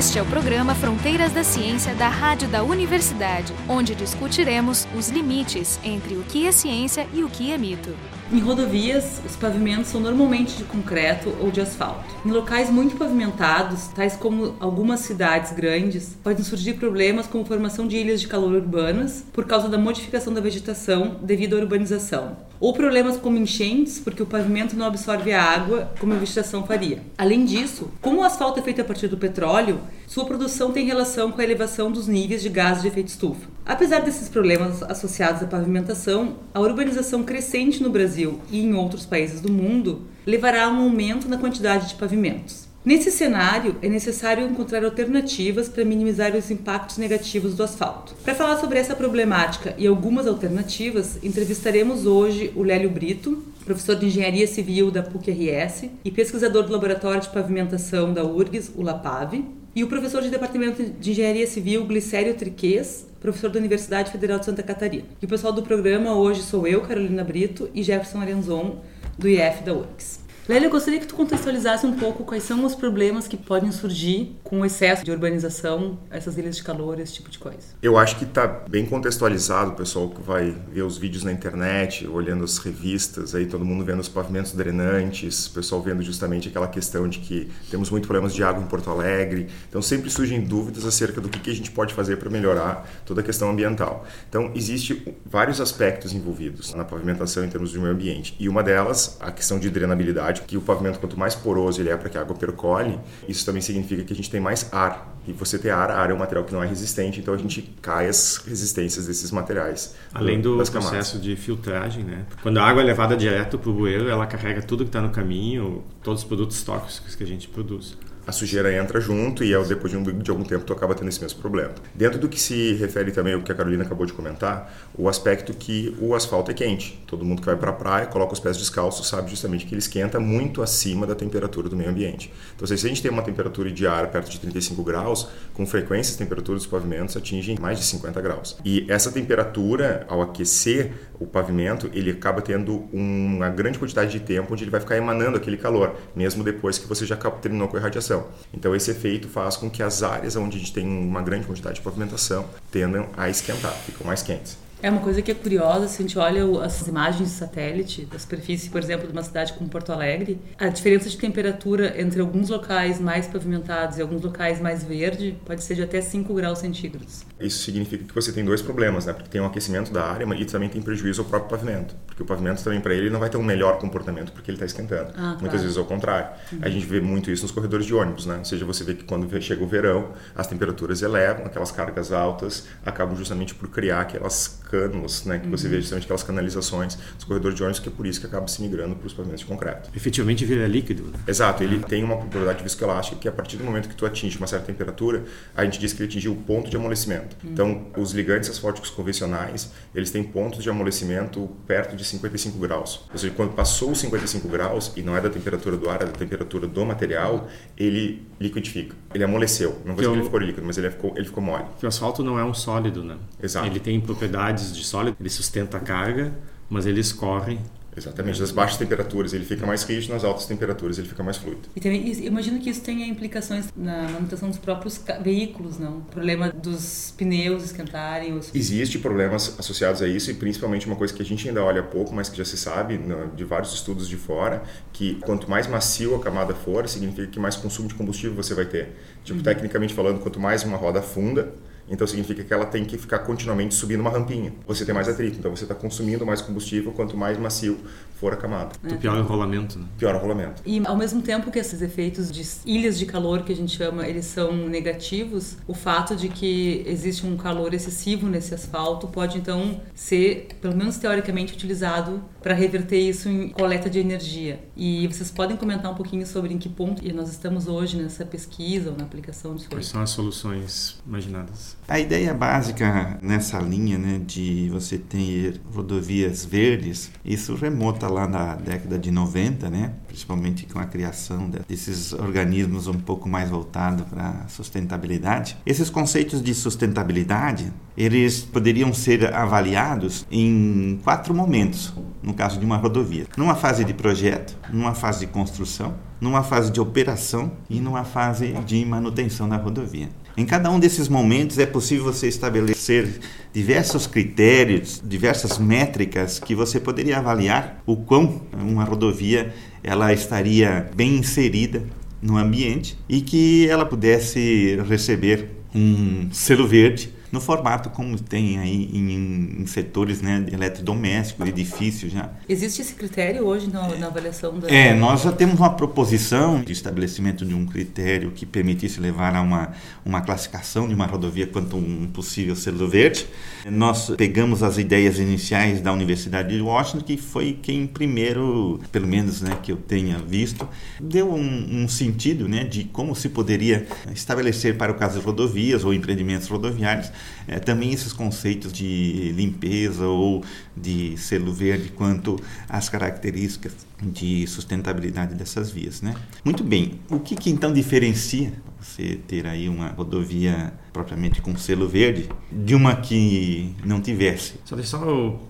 Este é o programa Fronteiras da Ciência da Rádio da Universidade, onde discutiremos os limites entre o que é ciência e o que é mito. Em rodovias, os pavimentos são normalmente de concreto ou de asfalto. Em locais muito pavimentados, tais como algumas cidades grandes, podem surgir problemas como formação de ilhas de calor urbanas por causa da modificação da vegetação devido à urbanização, ou problemas como enchentes porque o pavimento não absorve a água como a vegetação faria. Além disso, como o asfalto é feito a partir do petróleo, sua produção tem relação com a elevação dos níveis de gases de efeito estufa. Apesar desses problemas associados à pavimentação, a urbanização crescente no Brasil e em outros países do mundo levará a um aumento na quantidade de pavimentos. Nesse cenário, é necessário encontrar alternativas para minimizar os impactos negativos do asfalto. Para falar sobre essa problemática e algumas alternativas, entrevistaremos hoje o Lélio Brito, professor de Engenharia Civil da PUC-RS e pesquisador do Laboratório de Pavimentação da URGS, o LAPAV, e o professor de Departamento de Engenharia Civil, Glicério Triquês, professor da Universidade Federal de Santa Catarina. E o pessoal do programa hoje sou eu, Carolina Brito, e Jefferson Arenzon, do IF da URGS. Lélia, eu gostaria que tu contextualizasse um pouco quais são os problemas que podem surgir com o excesso de urbanização, essas ilhas de calor, esse tipo de coisa. Eu acho que está bem contextualizado, o pessoal que vai ver os vídeos na internet, olhando as revistas, aí todo mundo vendo os pavimentos drenantes, o pessoal vendo justamente aquela questão de que temos muitos problemas de água em Porto Alegre, então sempre surgem dúvidas acerca do que, a gente pode fazer para melhorar toda a questão ambiental. Então, existe vários aspectos envolvidos na pavimentação em termos de meio ambiente, e uma delas, a questão de drenabilidade, que o pavimento, quanto mais poroso ele é para que a água percole, isso também significa que a gente tem mais ar. E você ter ar, ar é um material que não é resistente, então a gente cai as resistências desses materiais. Além do processo de filtragem, né? Quando a água é levada direto para o bueiro, ela carrega tudo que está no caminho, todos os produtos tóxicos que a gente produz a sujeira entra junto e depois de, um, de, algum tempo tu acaba tendo esse mesmo problema. Dentro do que se refere também ao que a Carolina acabou de comentar, o aspecto que o asfalto é quente. Todo mundo que vai para a praia, coloca os pés descalços, sabe justamente que ele esquenta muito acima da temperatura do meio ambiente. Então, se a gente tem uma temperatura de ar perto de 35 graus, com frequência as temperaturas dos pavimentos atingem mais de 50 graus. E essa temperatura, ao aquecer o pavimento, ele acaba tendo uma grande quantidade de tempo onde ele vai ficar emanando aquele calor, mesmo depois que você já terminou com a irradiação. Então esse efeito faz com que as áreas onde a gente tem uma grande quantidade de pavimentação tendam a esquentar, ficam mais quentes. É uma coisa que é curiosa, se a gente olha as imagens de satélite da superfície, por exemplo, de uma cidade como Porto Alegre, a diferença de temperatura entre alguns locais mais pavimentados e alguns locais mais verde pode ser de até 5 graus centígrados. Isso significa que você tem dois problemas, né? Porque tem um aquecimento da área e também tem prejuízo ao próprio pavimento. Porque o pavimento também, para ele, não vai ter um melhor comportamento porque ele está esquentando. Ah, Muitas claro. vezes ao contrário. Uhum. A gente vê muito isso nos corredores de ônibus, né? Ou seja, você vê que quando chega o verão, as temperaturas elevam, aquelas cargas altas acabam justamente por criar aquelas canos, né, que uhum. você vê justamente aquelas canalizações dos corredores de ônibus, que é por isso que acaba se migrando para os pavimentos de concreto. Efetivamente vira líquido. Né? Exato, ele tem uma propriedade viscoelástica que a partir do momento que tu atinge uma certa temperatura, a gente diz que ele atingiu o ponto de amolecimento. Uhum. Então, os ligantes asfálticos convencionais, eles têm pontos de amolecimento perto de 55 graus. Ou seja, quando passou os 55 graus, e não é da temperatura do ar, é da temperatura do material, ele liquidifica. Ele amoleceu. Não vou dizer que ele ficou líquido, mas ele ficou, ele ficou mole. Porque o asfalto não é um sólido, né? Exato. Ele tem propriedades de sólido, ele sustenta a carga, mas ele escorre Exatamente, nas baixas temperaturas ele fica mais rígido, nas altas temperaturas ele fica mais fluido. E também imagino que isso tenha implicações na manutenção dos próprios veículos, não? O problema dos pneus esquentarem. Os... Existe problemas associados a isso e principalmente uma coisa que a gente ainda olha pouco, mas que já se sabe de vários estudos de fora, que quanto mais macio a camada for, significa que mais consumo de combustível você vai ter. Tipo, uhum. tecnicamente falando, quanto mais uma roda funda, então significa que ela tem que ficar continuamente subindo uma rampinha. Você tem mais atrito, então você está consumindo mais combustível quanto mais macio for a camada. É. Pior o rolamento. Né? Pior o rolamento. E ao mesmo tempo que esses efeitos de ilhas de calor que a gente chama, eles são negativos, o fato de que existe um calor excessivo nesse asfalto pode então ser, pelo menos teoricamente, utilizado para reverter isso em coleta de energia. E vocês podem comentar um pouquinho sobre em que ponto nós estamos hoje nessa pesquisa ou na aplicação disso? Quais são as soluções imaginadas? A ideia básica nessa linha né, de você ter rodovias verdes, isso remonta lá na década de 90, né? principalmente com a criação desses organismos um pouco mais voltados para sustentabilidade. Esses conceitos de sustentabilidade, eles poderiam ser avaliados em quatro momentos, no caso de uma rodovia: numa fase de projeto, numa fase de construção, numa fase de operação e numa fase de manutenção da rodovia. Em cada um desses momentos é possível você estabelecer diversos critérios, diversas métricas que você poderia avaliar o quão uma rodovia ela estaria bem inserida no ambiente e que ela pudesse receber um selo verde no formato como tem aí em, em setores né, eletrodomésticos, edifícios já. Existe esse critério hoje na, na avaliação da... É, nós já temos uma proposição de estabelecimento de um critério que permitisse levar a uma, uma classificação de uma rodovia quanto um possível selo verde. Nós pegamos as ideias iniciais da Universidade de Washington, que foi quem primeiro, pelo menos né, que eu tenha visto, deu um, um sentido né, de como se poderia estabelecer para o caso de rodovias ou empreendimentos rodoviários é, também esses conceitos de limpeza ou de selo verde quanto às características de sustentabilidade dessas vias, né? Muito bem. O que, que então diferencia você ter aí uma rodovia propriamente com selo verde de uma que não tivesse? Só deixa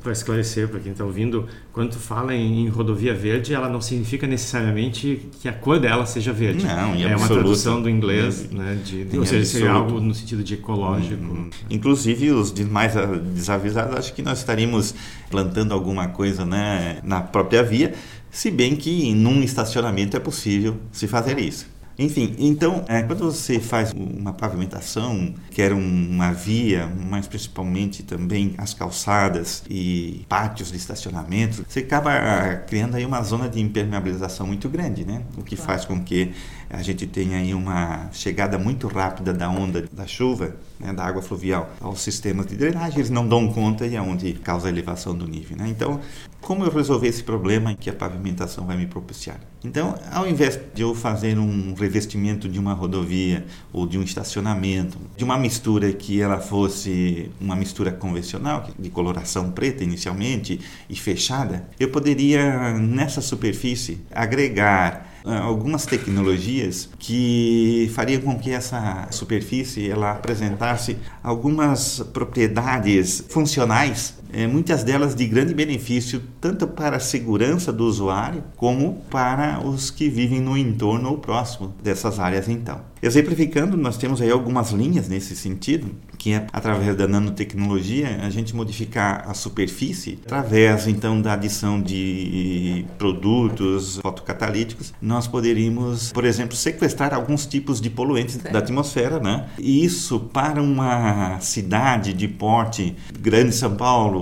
para esclarecer para quem está ouvindo, quando tu fala em, em, rodovia verde, ela não significa necessariamente que a cor dela seja verde. Não, em é absoluto. uma tradução do inglês, né? De, ou seja, seria algo no sentido de ecológico. Hum, inclusive os mais desavisados, acho que nós estaríamos plantando alguma coisa, né, na própria via se bem que num estacionamento é possível se fazer isso. Enfim, então, é, quando você faz uma pavimentação, quer uma via, mas principalmente também as calçadas e pátios de estacionamento, você acaba criando aí uma zona de impermeabilização muito grande, né? O que faz com que a gente tenha aí uma chegada muito rápida da onda da chuva, né, da água fluvial aos sistemas de drenagem, eles não dão conta e é onde causa a elevação do nível, né? Então, como eu resolver esse problema que a pavimentação vai me propiciar? Então, ao invés de eu fazer um revestimento de uma rodovia ou de um estacionamento, de uma mistura que ela fosse uma mistura convencional, de coloração preta inicialmente e fechada, eu poderia nessa superfície agregar algumas tecnologias que fariam com que essa superfície ela apresentasse algumas propriedades funcionais é, muitas delas de grande benefício tanto para a segurança do usuário como para os que vivem no entorno ou próximo dessas áreas então. Exemplificando, nós temos aí algumas linhas nesse sentido, que é através da nanotecnologia a gente modificar a superfície através então da adição de produtos fotocatalíticos, nós poderíamos, por exemplo, sequestrar alguns tipos de poluentes da atmosfera, né? E isso para uma cidade de porte grande São Paulo,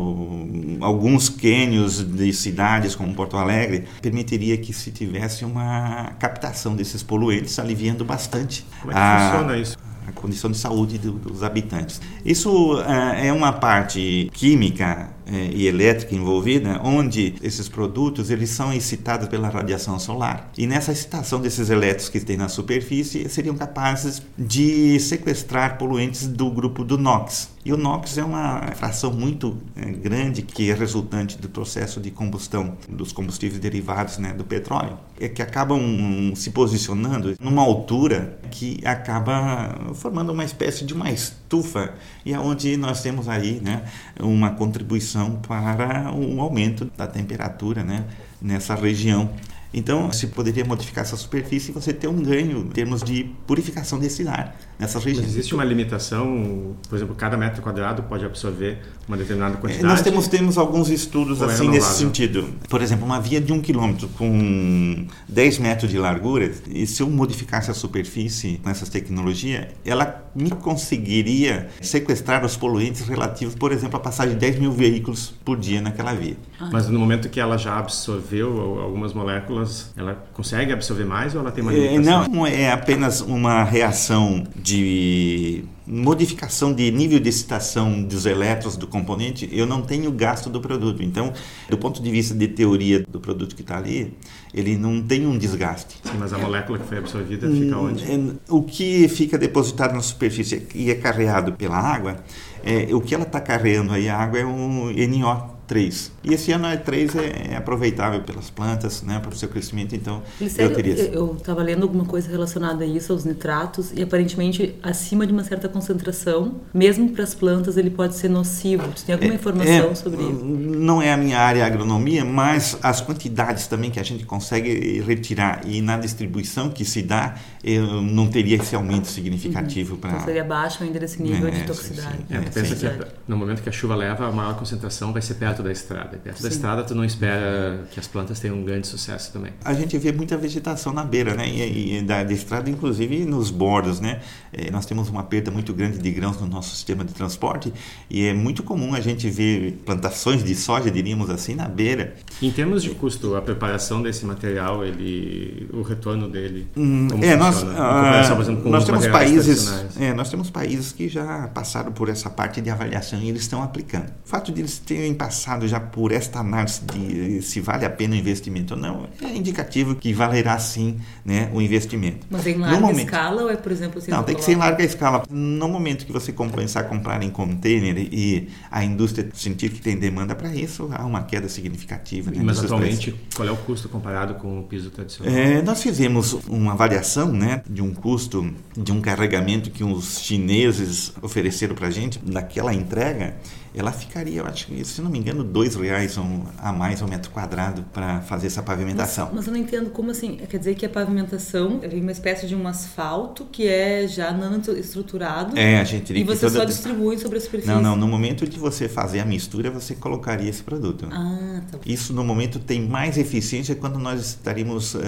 alguns quênios de cidades como Porto Alegre, permitiria que se tivesse uma captação desses poluentes, aliviando bastante como é que a, funciona isso? A condição de saúde do, dos habitantes. Isso uh, é uma parte química é, e elétrica envolvida, onde esses produtos eles são excitados pela radiação solar. E nessa excitação desses elétrons que tem na superfície, seriam capazes de sequestrar poluentes do grupo do NOx. E o NOx é uma fração muito é, grande que é resultante do processo de combustão dos combustíveis derivados né, do petróleo, é que acabam um, se posicionando numa altura que acaba formando uma espécie de uma estufa e aonde é nós temos aí né, uma contribuição para o aumento da temperatura né, nessa região. Então, se poderia modificar essa superfície e você ter um ganho em termos de purificação desse ar nessas regiões. Mas existe uma limitação, por exemplo, cada metro quadrado pode absorver uma determinada é, quantidade? Nós temos, temos alguns estudos é assim é nesse sentido. Por exemplo, uma via de um quilômetro com 10 metros de largura, e se eu modificasse a superfície com essas tecnologias, ela me conseguiria sequestrar os poluentes relativos, por exemplo, a passagem de 10 mil veículos por dia naquela via. Mas no momento que ela já absorveu algumas moléculas, ela consegue absorver mais ou ela tem uma é, limitação? Não, é apenas uma reação de modificação de nível de excitação dos elétrons do componente, eu não tenho gasto do produto. Então, do ponto de vista de teoria do produto que está ali, ele não tem um desgaste. Sim, mas a molécula que foi absorvida fica hum, onde? É, o que fica depositado na superfície e é carreado pela água, é, o que ela está carregando aí, a água é um NO 3. E esse ano a 3 é, é aproveitável pelas plantas, né, para o seu crescimento, então eu teria... Eu estava lendo alguma coisa relacionada a isso, aos nitratos, e aparentemente acima de uma certa concentração, mesmo para as plantas, ele pode ser nocivo. Você tem alguma é, informação é, sobre isso? Não é a minha área agronomia, mas as quantidades também que a gente consegue retirar e na distribuição que se dá, eu não teria esse aumento significativo uhum. para... Então seria baixo ainda esse nível é, de toxicidade. Sim, sim. É, pensa que no momento que a chuva leva, a maior concentração vai ser perto da estrada. E perto sim. da estrada tu não espera que as plantas tenham um grande sucesso também. A gente vê muita vegetação na beira, né? E, e da, da, estrada, inclusive nos bordos, né? É, nós temos uma perda muito grande de grãos no nosso sistema de transporte e é muito comum a gente ver plantações de soja, diríamos assim, na beira. Em termos de custo, a preparação desse material, ele, o retorno dele, hum, é, nós, ah, exemplo, nós temos países, é, nós temos países que já passaram por essa parte de avaliação e eles estão aplicando. O fato de eles terem passado já por esta análise de se vale a pena o investimento ou não é indicativo que valerá sim né, o investimento. Mas em larga momento, escala ou é, por exemplo, assim, Não, tem que ser em larga escala. No momento que você começar a comprar em container e a indústria sentir que tem demanda para isso, há uma queda significativa. Né, Mas atualmente, preços. qual é o custo comparado com o piso tradicional? É, nós fizemos uma avaliação né, de um custo de um carregamento que os chineses ofereceram para a gente, naquela entrega, ela ficaria, eu acho que, se não me engano, dois reais a mais ao metro quadrado para fazer essa pavimentação. Mas, mas, eu não entendo como assim, quer dizer que a pavimentação é uma espécie de um asfalto que é já nanoestruturado é, a gente e você toda... só distribui sobre a superfície. Não, não, no momento de você fazer a mistura, você colocaria esse produto. Ah, tá. Isso no momento tem mais eficiência quando nós estaríamos uh,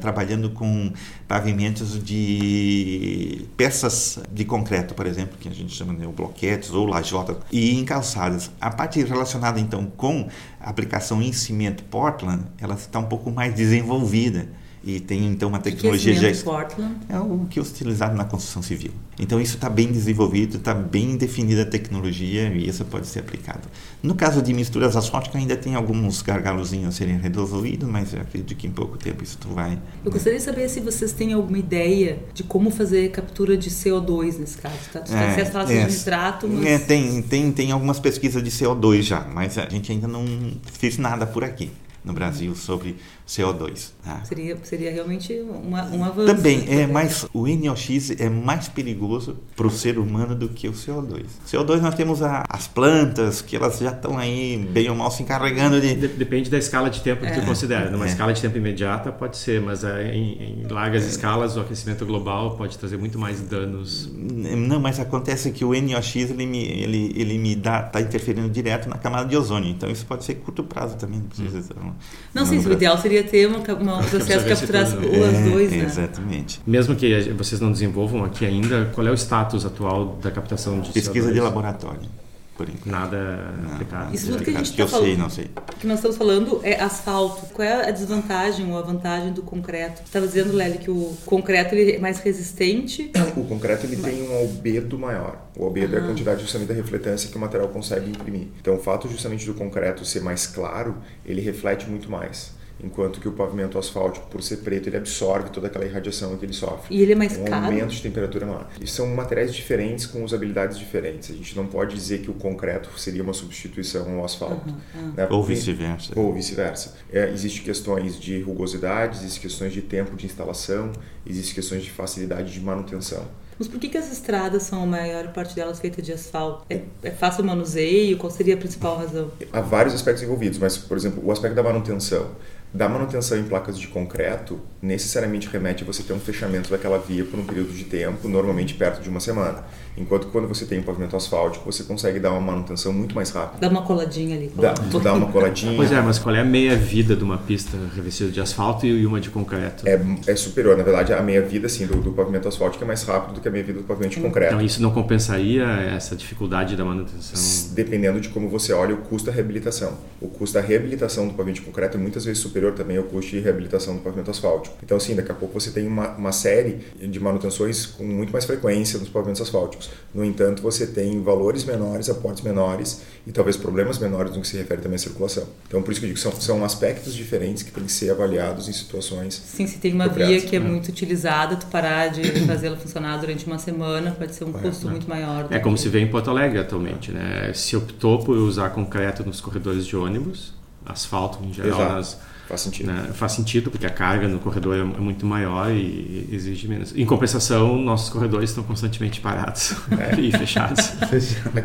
trabalhando com pavimentos de peças de concreto, por exemplo, que a gente chama de bloquetes ou lajotas, e em calçadas. A parte relacionada então com a aplicação em cimento Portland, ela está um pouco mais desenvolvida e tem então uma tecnologia que é já Portland? é o que é utilizado na construção civil. Então isso está bem desenvolvido, está bem definida a tecnologia e isso pode ser aplicado. No caso de misturas asfálticas ainda tem alguns gargalozinhos a serem resolvidos, mas eu acredito que em pouco tempo isso vai. Eu gostaria de saber se vocês têm alguma ideia de como fazer captura de CO2 nesse caso. Tá? É, falasse é, de nitrato, mas... é, tem, tem, tem algumas pesquisas de CO2 já, mas a gente ainda não fez nada por aqui no Brasil sobre CO2. Tá? Seria, seria realmente uma, um avanço. Também, é mais, o NOx é mais perigoso para o ser humano do que o CO2. CO2 nós temos a, as plantas, que elas já estão aí bem ou mal se encarregando de... Depende da escala de tempo que é. tu considera. Numa é. escala de tempo imediata pode ser, mas é, em, em largas é. escalas o aquecimento global pode trazer muito mais danos. Não, mas acontece que o NOx ele me, ele, ele me dá, está interferindo direto na camada de ozônio, então isso pode ser curto prazo também. Não, precisa, hum. não, não, sim, o ideal seria ter uma, uma, um processo que capturasse é, dois, né? Exatamente. Mesmo que vocês não desenvolvam aqui ainda, qual é o status atual da captação de Pesquisa CO2? de laboratório. Nada aplicado. Isso tudo que a gente está falando, sei, não sei. que nós estamos falando é asfalto. Qual é a desvantagem ou a vantagem do concreto? Estava dizendo, Lely, que o concreto ele é mais resistente? O concreto ele Mas... tem um albedo maior. O albedo uhum. é a quantidade justamente da refletância que o material consegue imprimir. Então, o fato justamente do concreto ser mais claro, ele reflete muito mais enquanto que o pavimento asfáltico, por ser preto, ele absorve toda aquela irradiação que ele sofre. E ele é mais um caro? aumento de temperatura maior. E são materiais diferentes com usabilidades diferentes. A gente não pode dizer que o concreto seria uma substituição ao asfalto. Uhum, uhum. Né? Ou vice-versa. Ou vice-versa. É, Existem questões de rugosidade, existem questões de tempo de instalação, existem questões de facilidade de manutenção. Mas por que, que as estradas são a maior parte delas feitas de asfalto? É, é fácil o manuseio? Qual seria a principal razão? Há vários aspectos envolvidos, mas, por exemplo, o aspecto da manutenção da manutenção em placas de concreto necessariamente remete a você ter um fechamento daquela via por um período de tempo, normalmente perto de uma semana. Enquanto quando você tem um pavimento asfáltico, você consegue dar uma manutenção muito mais rápida. Dá uma coladinha ali. Dá, dá uma coladinha. Pois é, mas qual é a meia-vida de uma pista revestida de asfalto e uma de concreto? É, é superior. Na verdade, a meia-vida assim, do, do, pavimento asfáltico é mais rápido do que a meia-vida do pavimento de concreto. Então isso não compensaria essa dificuldade da manutenção? Dependendo de como você olha o custo da reabilitação. O custo da reabilitação do pavimento de concreto é muitas vezes superior também ao custo de reabilitação do pavimento asfáltico. Então, assim, daqui a pouco você tem uma, uma série de manutenções com muito mais frequência nos pavimentos asfálticos. No entanto, você tem valores menores, aportes menores e talvez problemas menores no que se refere também à circulação. Então, por isso que eu digo que são, são aspectos diferentes que têm que ser avaliados em situações. Sim, se tem uma via que é muito utilizada, tu parar de fazê-la funcionar durante uma semana pode ser um custo né? muito maior. É como que... se vê em Porto Alegre atualmente, né? Se optou por usar concreto nos corredores de ônibus, asfalto em geral Exato. nas Faz sentido. né? Faz sentido, porque a carga no corredor é é muito maior e exige menos. Em compensação, nossos corredores estão constantemente parados e fechados.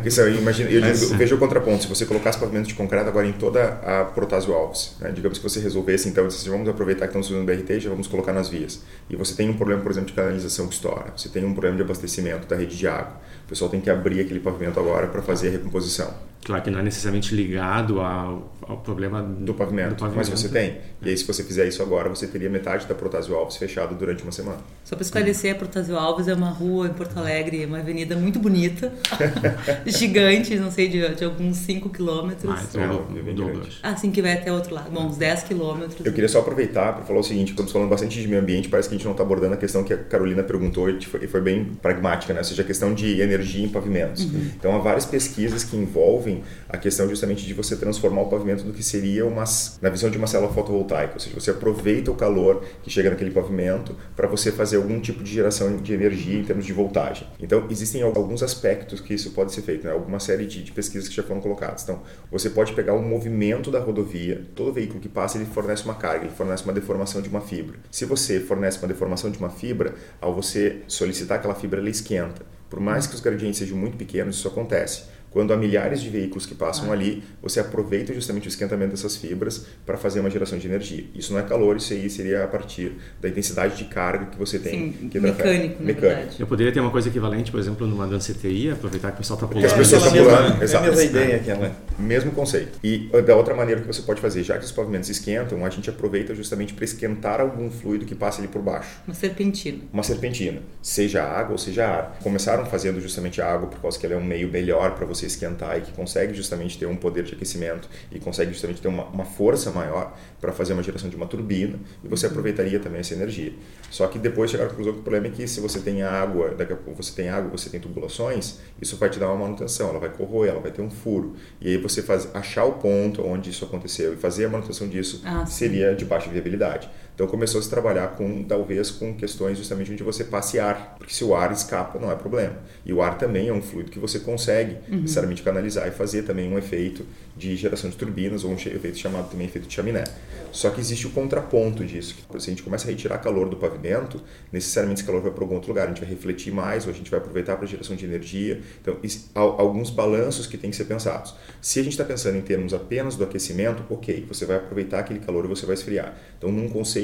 Questão, imagina, eu, Mas, digo, é. veja o contraponto. Se você colocasse pavimentos de concreto agora em toda a Protásio Alves, né? digamos que você resolvesse, então, disse, vamos aproveitar que estamos usando o BRT e já vamos colocar nas vias. E você tem um problema, por exemplo, de canalização que estoura. Você tem um problema de abastecimento da rede de água. O pessoal tem que abrir aquele pavimento agora para fazer a recomposição Claro que não é necessariamente ligado ao, ao problema do pavimento, do pavimento. mas você tem. E aí, se você fizer isso agora, você teria metade da Protásio Alves fechada durante uma semana. Só para esclarecer, a Protásio Alves é uma rua em Porto Alegre, uma avenida muito bonita, gigante, não sei, de, de alguns 5 quilômetros. Mais, É, o, é bem o dobro. grande. Ah, sim, que vai até o outro lado. Bom, uns 10 quilômetros. Eu queria só aproveitar para falar o seguinte: estamos falando bastante de meio ambiente, parece que a gente não está abordando a questão que a Carolina perguntou e foi, e foi bem pragmática, né? ou seja, a questão de energia em pavimentos. Então, há várias pesquisas que envolvem a questão justamente de você transformar o pavimento do que seria uma, na visão de uma célula fotovoltaica, ou seja, você aproveita o calor que chega naquele pavimento para você fazer algum tipo de geração de energia em termos de voltagem. Então, existem alguns aspectos que isso pode ser feito, né? alguma série de, de pesquisas que já foram colocadas. Então, você pode pegar o movimento da rodovia, todo veículo que passa ele fornece uma carga, ele fornece uma deformação de uma fibra. Se você fornece uma deformação de uma fibra, ao você solicitar aquela fibra, ela esquenta. Por mais que os gradientes sejam muito pequenos, isso acontece. Quando há milhares de veículos que passam ali, você aproveita justamente o esquentamento dessas fibras para fazer uma geração de energia. Isso não é calor, isso aí seria a partir da intensidade de carga que você tem. Sim, que mecânico, na Mecânico. verdade. Eu poderia ter uma coisa equivalente, por exemplo, numa danceteria, aproveitar que o pessoal está Porque as pulando. pessoas É a estão mesma- pulando, é a exato. mesma ideia que ela. Mesmo conceito. E uh, da outra maneira que você pode fazer, já que os pavimentos esquentam, a gente aproveita justamente para esquentar algum fluido que passa ali por baixo. Uma serpentina. Uma serpentina, seja água ou seja ar. Começaram fazendo justamente a água por causa que ela é um meio melhor para você esquentar e que consegue justamente ter um poder de aquecimento e consegue justamente ter uma, uma força maior para fazer uma geração de uma turbina e você aproveitaria também essa energia. Só que depois chegaram à conclusão que o problema é que se você tem água, daqui a pouco você tem água, você tem tubulações, isso vai te dar uma manutenção, ela vai corroer, ela vai ter um furo. E aí você faz, achar o ponto onde isso aconteceu e fazer a manutenção disso Ah, seria de baixa viabilidade. Então começou a se trabalhar com talvez com questões justamente onde você passe ar, porque se o ar escapa não é problema. E o ar também é um fluido que você consegue necessariamente canalizar e fazer também um efeito de geração de turbinas ou um efeito chamado também efeito de chaminé. Só que existe o contraponto disso, que se a gente começa a retirar calor do pavimento, necessariamente esse calor vai para algum outro lugar, a gente vai refletir mais ou a gente vai aproveitar para geração de energia. Então, is- há alguns balanços que têm que ser pensados. Se a gente está pensando em termos apenas do aquecimento, ok, você vai aproveitar aquele calor e você vai esfriar. Então, num conceito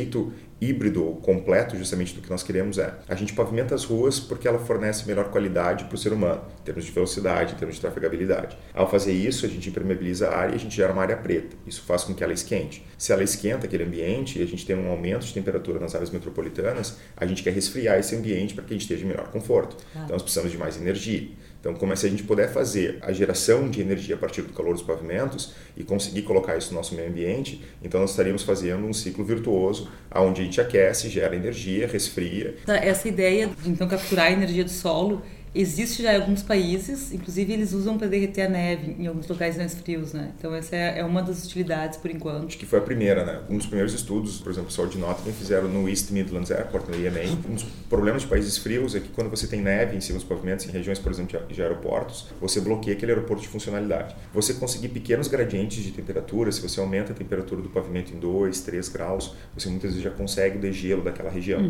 híbrido ou completo, justamente do que nós queremos é, a gente pavimenta as ruas porque ela fornece melhor qualidade para o ser humano, em termos de velocidade, em termos de trafegabilidade. Ao fazer isso, a gente impermeabiliza a área e a gente gera uma área preta. Isso faz com que ela esquente. Se ela esquenta aquele ambiente e a gente tem um aumento de temperatura nas áreas metropolitanas, a gente quer resfriar esse ambiente para que a gente esteja em melhor conforto. Então, nós precisamos de mais energia. Então, como é se a gente puder fazer a geração de energia a partir do calor dos pavimentos e conseguir colocar isso no nosso meio ambiente, então nós estaríamos fazendo um ciclo virtuoso, onde a gente aquece, gera energia, resfria. Essa- ideia de então capturar a energia do solo existe já em alguns países, inclusive eles usam para derreter a neve em alguns locais mais frios, né? Então essa é é uma das utilidades por enquanto. Acho que foi a primeira, né? Um dos primeiros estudos, por exemplo, o pessoal de Nottingham fizeram no East Midlands Airport, no EMA. Um dos problemas de países frios é que quando você tem neve em cima dos pavimentos, em regiões, por exemplo, de- aeroportos, você bloqueia aquele aeroporto de funcionalidade. Você conseguir pequenos gradientes de temperatura, se você aumenta a temperatura do pavimento em 2, 3 graus, você muitas vezes já consegue o degelo daquela região.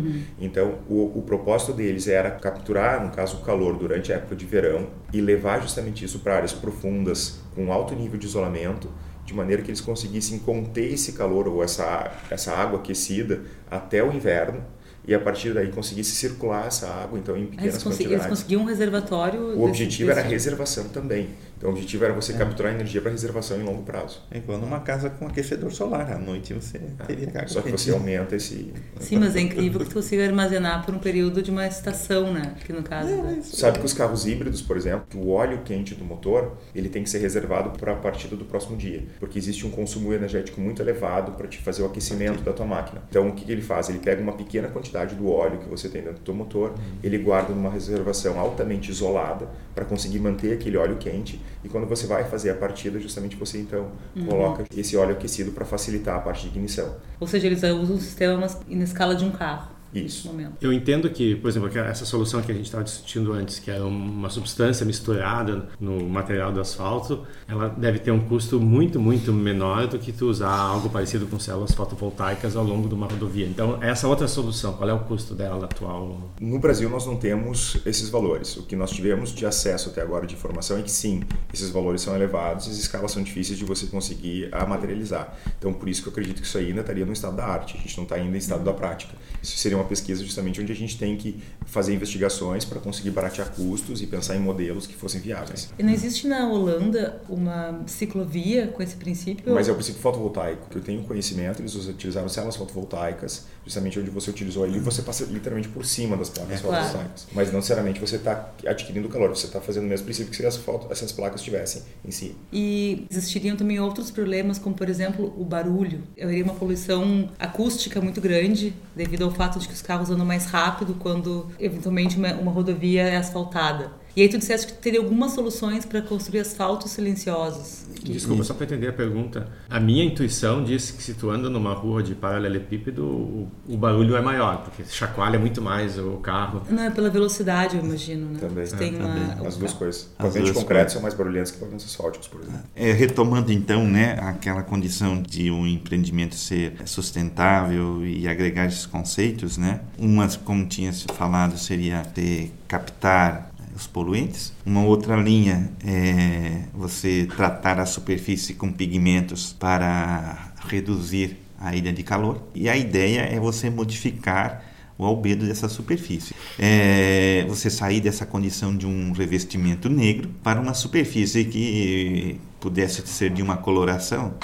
Então, o, o propósito deles era capturar, no caso, o calor durante a época de verão e levar justamente isso para áreas profundas com alto nível de isolamento, de maneira que eles conseguissem conter esse calor ou essa, essa água aquecida até o inverno e a partir daí conseguisse circular essa água então em Eles, pequenas eles quantidades. conseguiam um reservatório. O desse- objetivo era a desse- reservação também. Então o objetivo era você capturar energia para reservação em longo prazo. É igual numa casa com aquecedor solar. À noite você teria carga Só que você aumenta esse Sim, mas é incrível que tu consiga armazenar por um período de uma estação, né? Que no caso. né? Sabe que os carros híbridos, por exemplo, que o óleo quente do motor, ele tem que ser reservado para a partida do próximo dia, porque existe um consumo energético muito elevado para te fazer o aquecimento da tua máquina. Então, o que, que ele faz? Ele pega uma pequena quantidade do óleo que você tem dentro do teu motor, ele guarda numa reservação altamente isolada para conseguir manter aquele óleo quente e quando você vai fazer a partida, justamente você então coloca esse óleo aquecido para facilitar a parte de ignição. Ou seja, eles usam o sistema na escala de um carro. Isso. momento. Eu entendo que, por exemplo, essa solução que a gente estava discutindo antes, que era uma substância misturada no material do asfalto, ela deve ter um custo muito, muito menor do que tu usar algo parecido com células fotovoltaicas ao longo de uma rodovia. Então, essa outra solução, qual é o custo dela atual? No Brasil, nós não temos esses valores. O que nós tivemos de acesso até agora de informação é que sim, esses valores são elevados e as escalas são difíceis de você conseguir a materializar. Então, por isso que eu acredito que isso ainda estaria no estado da arte, a gente não está ainda em estado da prática. Isso seria uma pesquisa justamente onde a gente tem que fazer investigações para conseguir baratear custos e pensar em modelos que fossem viáveis. E não existe na Holanda uma ciclovia com esse princípio? Mas é o princípio fotovoltaico, que eu tenho conhecimento, eles utilizaram células fotovoltaicas, justamente onde você utilizou ali, você passa literalmente por cima das placas é, fotovoltaicas. Claro. Mas não necessariamente você está adquirindo calor, você está fazendo o mesmo princípio que se essas placas estivessem em si. E existiriam também outros problemas, como por exemplo o barulho. Haveria uma poluição acústica muito grande devido ao fato de que os carros andam mais rápido quando eventualmente uma, uma rodovia é asfaltada. E aí tu disseste que teria algumas soluções para construir asfaltos silenciosos. Desculpa, só para entender a pergunta. A minha intuição diz que se tu anda numa rua de paralelepípedo, o, o barulho é maior, porque chacoalha muito mais o carro. Não, é pela velocidade, eu imagino, né? Também. tem é, uma, também. As duas coisas. Pavimentos concretos são mais barulhentos que pavimentos asfálticos, por exemplo. É, retomando então, né, aquela condição de um empreendimento ser sustentável e agregar esses conceitos, né? Umas, como tinha se falado, seria ter captar os poluentes. Uma outra linha é você tratar a superfície com pigmentos para reduzir a ilha de calor. E a ideia é você modificar o albedo dessa superfície. É você sair dessa condição de um revestimento negro para uma superfície que pudesse ser de uma coloração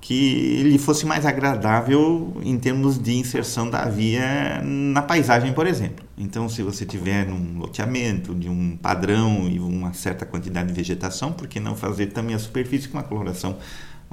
que lhe fosse mais agradável em termos de inserção da via na paisagem, por exemplo. Então, se você tiver um loteamento de um padrão e uma certa quantidade de vegetação, por que não fazer também a superfície com uma coloração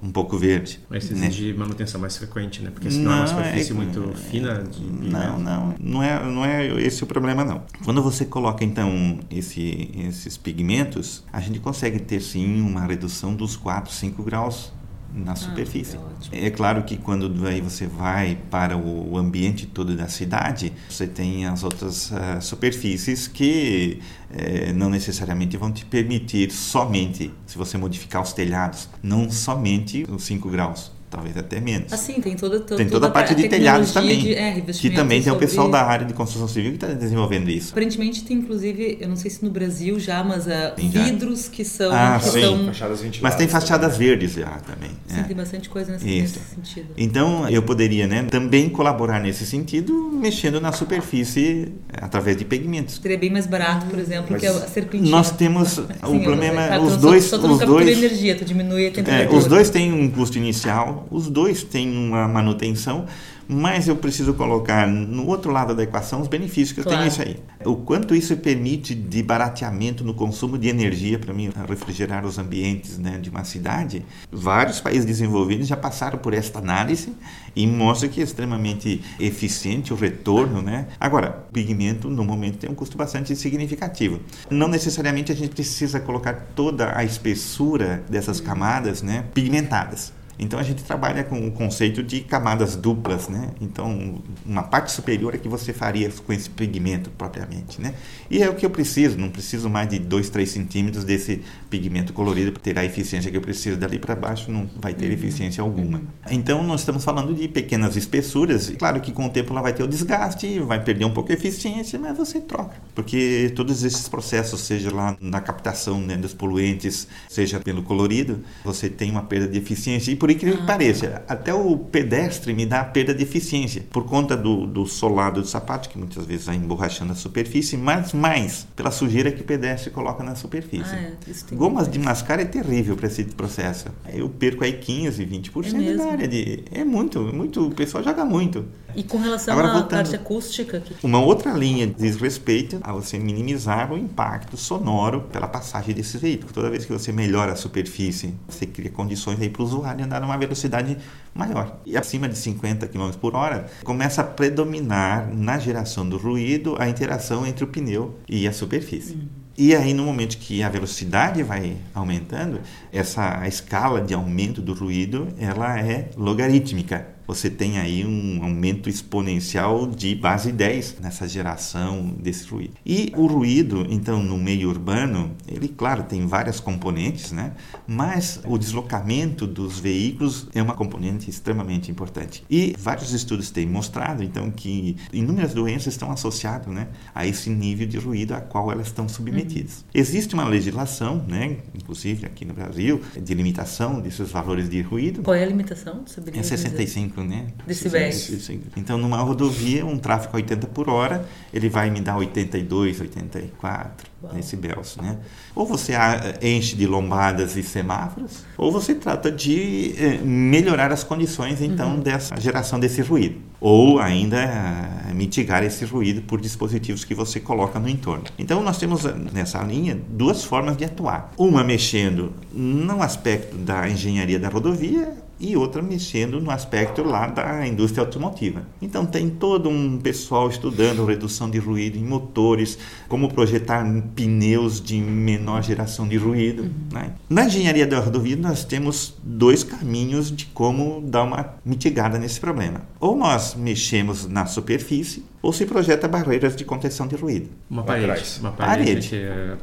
um pouco verde. Mas exige né? manutenção mais frequente, né? Porque senão não, é uma superfície é, muito é, fina. De, não, não, não é, não é esse o problema, não. Quando você coloca, então, esse, esses pigmentos, a gente consegue ter, sim, uma redução dos 4, 5 graus na ah, superfície. Ah, é, claro que quando aí você vai para o ambiente todo da cidade, você tem as outras uh, superfícies que uh, não necessariamente vão te permitir somente, se você modificar os telhados, não somente os 5 graus talvez até menos. Assim, tem toda, toda tem toda a parte de telhados também. De, é, que também tem o pessoal da área de construção civil que está desenvolvendo isso. Aparentemente tem inclusive, eu não sei se no Brasil já, mas uh, vidros que são. Ah, que sim. São... Fachadas. Mas tem fachadas verdes já também. Sim, é. tem bastante coisa nesse, nesse, sentido. Então eu poderia né, também colaborar nesse sentido, mexendo na superfície através de pigmentos. Seria bem mais barato, por exemplo, mas que a serpentina. Nós temos o problema, tá, os dois, só, só os dois, energia, tu diminui a temperatura. É, os dois têm um custo inicial os dois têm uma manutenção, mas eu preciso colocar no outro lado da equação os benefícios que claro. eu tenho isso aí. O quanto isso permite de barateamento no consumo de energia para mim refrigerar os ambientes né, de uma cidade. Vários países desenvolvidos já passaram por esta análise e mostra que é extremamente eficiente o retorno, né? Agora, pigmento no momento tem um custo bastante significativo. Não necessariamente a gente precisa colocar toda a espessura dessas camadas, né, pigmentadas. Então a gente trabalha com o conceito de camadas duplas, né? Então uma parte superior é que você faria com esse pigmento propriamente, né? E é o que eu preciso, não preciso mais de 2, 3 centímetros desse pigmento colorido para ter a eficiência que eu preciso. Dali para baixo não vai ter uhum. eficiência alguma. Então nós estamos falando de pequenas espessuras. Claro que com o tempo ela vai ter o desgaste, vai perder um pouco a eficiência, mas você troca. Porque todos esses processos, seja lá na captação né, dos poluentes, seja pelo colorido, você tem uma perda de eficiência. E por incrível que ah. pareça, até o pedestre me dá perda de eficiência por conta do, do solado do sapato, que muitas vezes vai emborrachando a superfície, mas mais pela sujeira que o pedestre coloca na superfície. Ah, é. Gomas de mascar é terrível para esse processo. Eu perco aí 15, 20% é da área de. É muito, muito. O pessoal joga muito. E com relação Agora, à voltando, parte acústica? Que... Uma outra linha diz respeito a você minimizar o impacto sonoro pela passagem desse veículo. Toda vez que você melhora a superfície, você cria condições aí para o usuário andar numa velocidade maior. E acima de 50 km por hora, começa a predominar na geração do ruído a interação entre o pneu e a superfície. Uhum. E aí, no momento que a velocidade vai aumentando, essa escala de aumento do ruído ela é logarítmica. Você tem aí um aumento exponencial de base 10 nessa geração desse ruído. E o ruído, então, no meio urbano, ele, claro, tem várias componentes, né? Mas o deslocamento dos veículos é uma componente extremamente importante. E vários estudos têm mostrado, então, que inúmeras doenças estão associadas, né, a esse nível de ruído a qual elas estão submetidas. Uhum. Existe uma legislação, né, inclusive aqui no Brasil, de limitação desses valores de ruído. Qual é a limitação? É 65, né? Decibéis. Então, numa rodovia, um tráfego a 80 por hora, ele vai me dar 82, 84 Uau. decibéis, né? Ou você enche de lombadas e semáforos, ou você trata de eh, melhorar as condições, então, uhum. dessa geração desse ruído. Ou ainda eh, mitigar esse ruído por dispositivos que você coloca no entorno. Então, nós temos eh, nessa linha duas formas de atuar. Uma mexendo no aspecto da engenharia da rodovia, e outra mexendo no aspecto lá da indústria automotiva. Então tem todo um pessoal estudando redução de ruído em motores, como projetar pneus de menor geração de ruído. Uhum. Né? Na engenharia da rodovia nós temos dois caminhos de como dar uma mitigada nesse problema. Ou nós mexemos na superfície, ou se projeta barreiras de contenção de ruído. Uma parede. Uma parede. parede.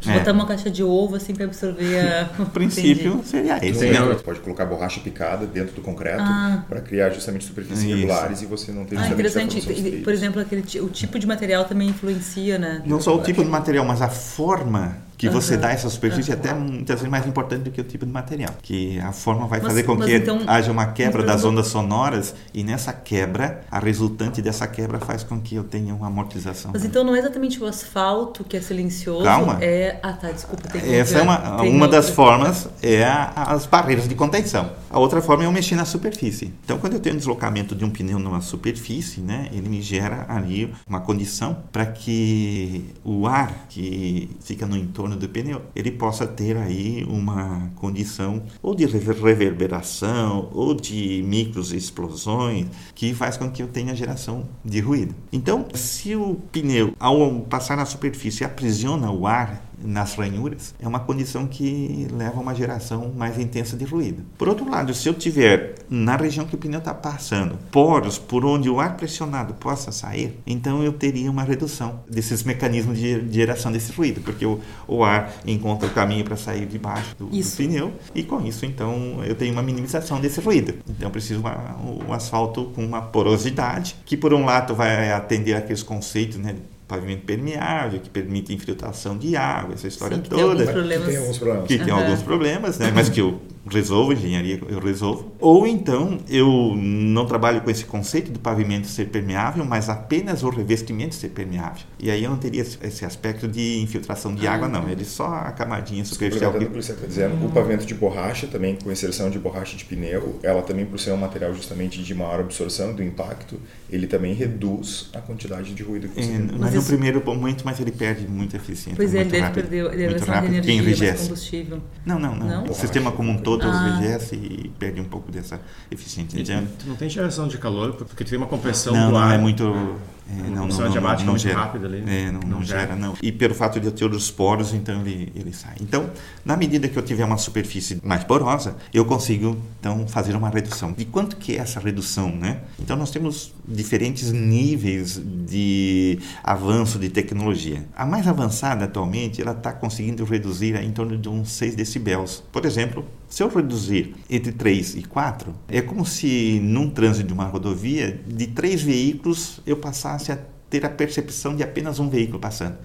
É... Botar uma caixa de ovo assim para absorver a... O princípio seria esse. Né? Você pode colocar borracha picada dentro do concreto ah. para criar justamente superfícies Isso. regulares e você não tem ah, interessante. Por exemplo, aquele, o tipo de material também influencia, né? Não só o tipo de material, mas a forma que uhum. você dá essa superfície uhum. até muitas vezes mais importante do que o tipo de material. Que a forma vai mas, fazer com que então, haja uma quebra das ondas sonoras e nessa quebra, a resultante dessa quebra faz com que eu tenha uma amortização. Mas então não é exatamente o asfalto que é silencioso, Calma. é... Ah, tá, desculpa. Tem Essa é uma, uma das formas, é a, as barreiras de contenção. A outra forma é eu mexer na superfície. Então, quando eu tenho um deslocamento de um pneu numa superfície, né, ele me gera ali uma condição para que o ar que fica no entorno do pneu, ele possa ter aí uma condição ou de reverberação ou de micros explosões que faz com que eu tenha geração de ruído. Então, se o pneu, ao passar na superfície, aprisiona o ar nas ranhuras, é uma condição que leva a uma geração mais intensa de ruído. Por outro lado, se eu tiver na região que o pneu está passando poros por onde o ar pressionado possa sair, então eu teria uma redução desses mecanismos de geração desse ruído, porque o, o ar encontra o caminho para sair debaixo do, do, pneu e com isso então eu tenho uma minimização desse ruído. Então eu preciso uma, um asfalto com uma porosidade que por um lado vai atender aqueles conceitos né, pavimento permeável, que permite infiltração de água, essa história Sim, toda. Que tem alguns problemas. Que tem alguns problemas, né? mas que eu resolvo, engenharia eu resolvo. Ou então eu não trabalho com esse conceito do pavimento ser permeável, mas apenas o revestimento ser permeável. E aí eu não teria esse aspecto de infiltração de água, não. Ele só a camadinha superficial. Que... Você está dizendo, o pavimento de borracha também, com inserção de borracha de pneu, ela também, por ser um material justamente de maior absorção do impacto, ele também reduz a quantidade de ruído que você é, tem. Mas no primeiro momento, mas ele perde muita eficiência. Pois é, ele deve perder, ele muito rápido, de energia, combustível. Não, não, não. não? O sistema como um todo ah. envelhece e perde um pouco dessa eficiência. Então, não tem geração de calor, porque tem uma compressão não, do ar. Não, é muito é, não, não, não, não gera. rápida ali. É, não, não, gera, não. E pelo fato de eu ter os poros, então ele, ele sai. Então, na medida que eu tiver uma superfície mais porosa, eu consigo então fazer uma redução. De quanto que é essa redução, né? Então nós temos diferentes níveis de avanço de tecnologia. A mais avançada atualmente, ela está conseguindo reduzir em torno de uns 6 decibéis. Por exemplo, se eu reduzir entre 3 e 4, é como se num trânsito de uma rodovia, de três veículos eu passasse a ter a percepção de apenas um veículo passando.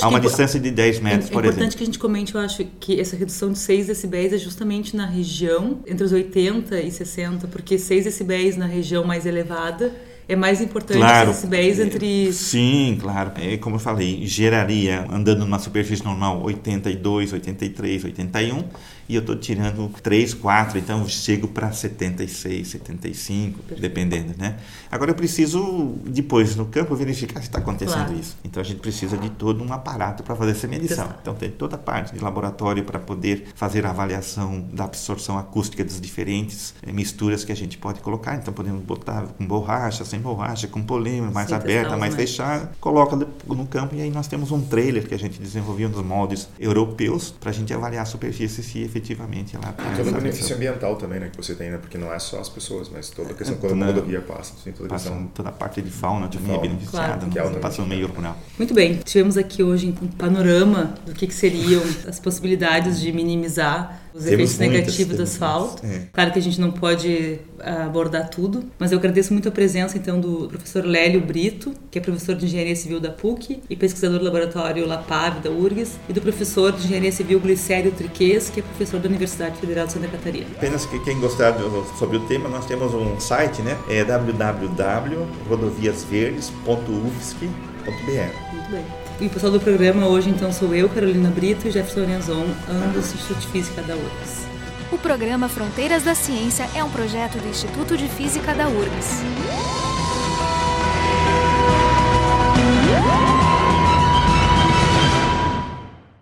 a uma é distância de 10 metros, é, por exemplo. É importante que a gente comente, eu acho, que essa redução de 6 decibéis é justamente na região entre os 80 e 60, porque 6 decibéis na região mais elevada é mais importante claro, esses decibéis entre... Sim, claro. É, como eu falei, geraria, andando numa superfície normal, 82, 83, 81 e eu estou tirando 3, 4, então eu chego para 76, 75, Perfeito. dependendo, né? Agora eu preciso, depois no campo, verificar se está acontecendo claro. isso. Então a gente precisa de todo um aparato para fazer essa medição. Então tem toda a parte de laboratório para poder fazer a avaliação da absorção acústica das diferentes é, misturas que a gente pode colocar. Então podemos botar com borracha, sem borracha, com polímero, mais Sim, aberta, mais né? fechada, coloca no campo e aí nós temos um trailer que a gente desenvolveu nos moldes europeus para a gente avaliar a superfície se efetivamente efetivamente ela tem Todo o benefício ambiental também, né, que você tem, né? Porque não é só as pessoas, mas toda a questão É, quando uma toda- rodovia passa, assim, toda a Passa questão toda a parte de fauna também fauna, é beneficiada, claro, é né? altamente passa no meio rural. Muito bem, tivemos aqui hoje então, um panorama do que, que seriam as possibilidades de minimizar os Temos efeitos negativos do asfalto. é. Claro que a gente não pode ah, abordar tudo, mas eu agradeço muito a presença então do professor Lélio Brito, que é professor de Engenharia Civil da PUC e pesquisador do laboratório LAPAV da URGS, e do professor de Engenharia Civil Glicério Triquês, que é professor da Universidade Federal de Santa Catarina. Apenas que quem gostar sobre o tema, nós temos um site, né? É www.rodoviasverdes.ufsc.br. Muito bem. E o pessoal do programa hoje então sou eu, Carolina Brito e Jefferson Renzon, ambos do Instituto de Física da URGS. O programa Fronteiras da Ciência é um projeto do Instituto de Física da URGS.